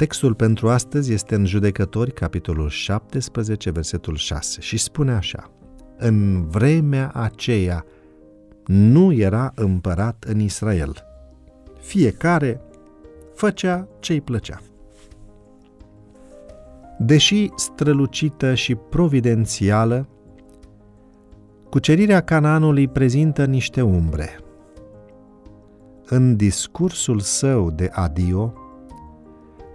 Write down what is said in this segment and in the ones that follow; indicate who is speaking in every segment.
Speaker 1: Textul pentru astăzi este în Judecători, capitolul 17, versetul 6 și spune așa. În vremea aceea nu era împărat în Israel. Fiecare făcea ce-i plăcea. Deși strălucită și providențială, cucerirea Canaanului prezintă niște umbre. În discursul său de adio,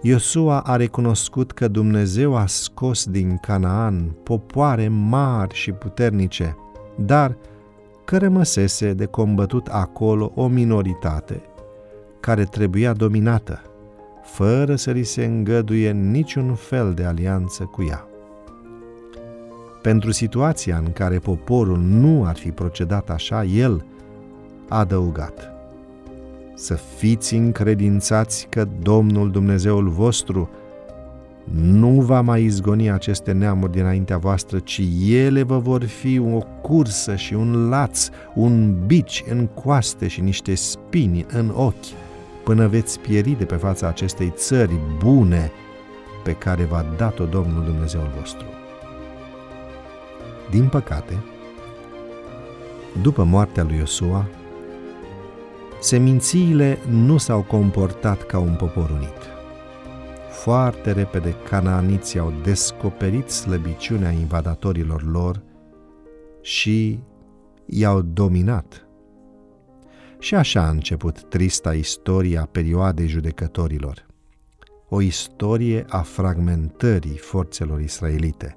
Speaker 1: Iosua a recunoscut că Dumnezeu a scos din Canaan popoare mari și puternice, dar că rămăsese de combătut acolo o minoritate care trebuia dominată, fără să li se îngăduie niciun fel de alianță cu ea. Pentru situația în care poporul nu ar fi procedat așa, el a adăugat – să fiți încredințați că Domnul Dumnezeul vostru nu va mai izgoni aceste neamuri dinaintea voastră, ci ele vă vor fi o cursă și un laț, un bici în coaste și niște spini în ochi, până veți pieri de pe fața acestei țări bune pe care v-a dat-o Domnul Dumnezeul vostru. Din păcate, după moartea lui Iosua, semințiile nu s-au comportat ca un popor unit. Foarte repede canaaniții au descoperit slăbiciunea invadatorilor lor și i-au dominat. Și așa a început trista istoria perioadei judecătorilor. O istorie a fragmentării forțelor israelite,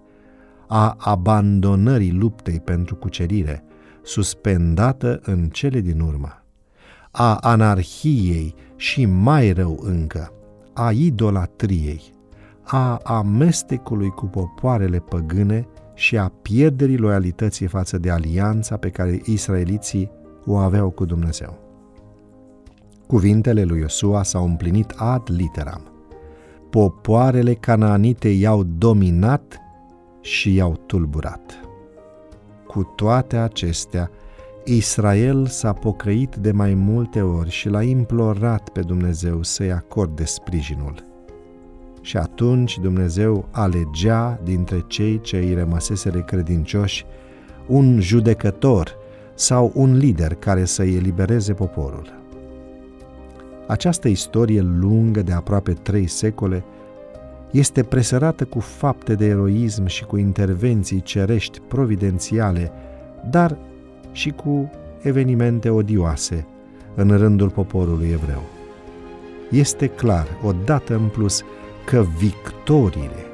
Speaker 1: a abandonării luptei pentru cucerire, suspendată în cele din urmă a anarhiei și mai rău încă, a idolatriei, a amestecului cu popoarele păgâne și a pierderii loialității față de alianța pe care israeliții o aveau cu Dumnezeu. Cuvintele lui Iosua s-au împlinit ad literam. Popoarele canaanite i-au dominat și i-au tulburat. Cu toate acestea, Israel s-a pocăit de mai multe ori și l-a implorat pe Dumnezeu să-i acorde sprijinul. Și atunci Dumnezeu alegea dintre cei ce îi rămăseseră credincioși un judecător sau un lider care să-i elibereze poporul. Această istorie lungă de aproape trei secole este presărată cu fapte de eroism și cu intervenții cerești providențiale, dar și cu evenimente odioase în rândul poporului evreu. Este clar, odată în plus, că victoriile,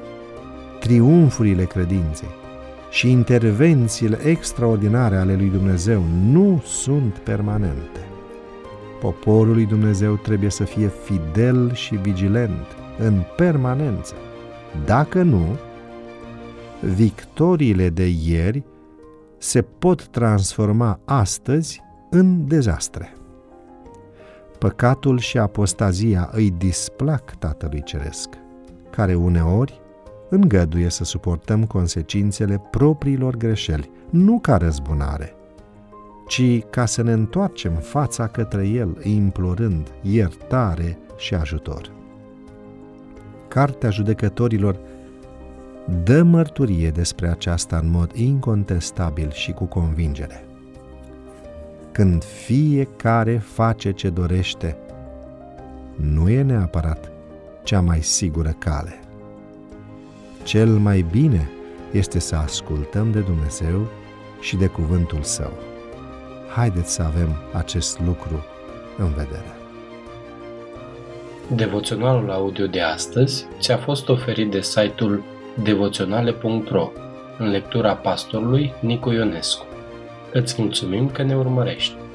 Speaker 1: triumfurile credinței și intervențiile extraordinare ale lui Dumnezeu nu sunt permanente. Poporul lui Dumnezeu trebuie să fie fidel și vigilent în permanență. Dacă nu, victoriile de ieri se pot transforma astăzi în dezastre. Păcatul și apostazia îi displac Tatălui Ceresc, care uneori îngăduie să suportăm consecințele propriilor greșeli, nu ca răzbunare, ci ca să ne întoarcem fața către El, implorând iertare și ajutor. Cartea judecătorilor dă mărturie despre aceasta în mod incontestabil și cu convingere. Când fiecare face ce dorește, nu e neapărat cea mai sigură cale. Cel mai bine este să ascultăm de Dumnezeu și de cuvântul Său. Haideți să avem acest lucru în vedere.
Speaker 2: Devoționalul audio de astăzi ți-a fost oferit de site-ul devoționale.ro în lectura pastorului Nicu Ionescu. Îți mulțumim că ne urmărești!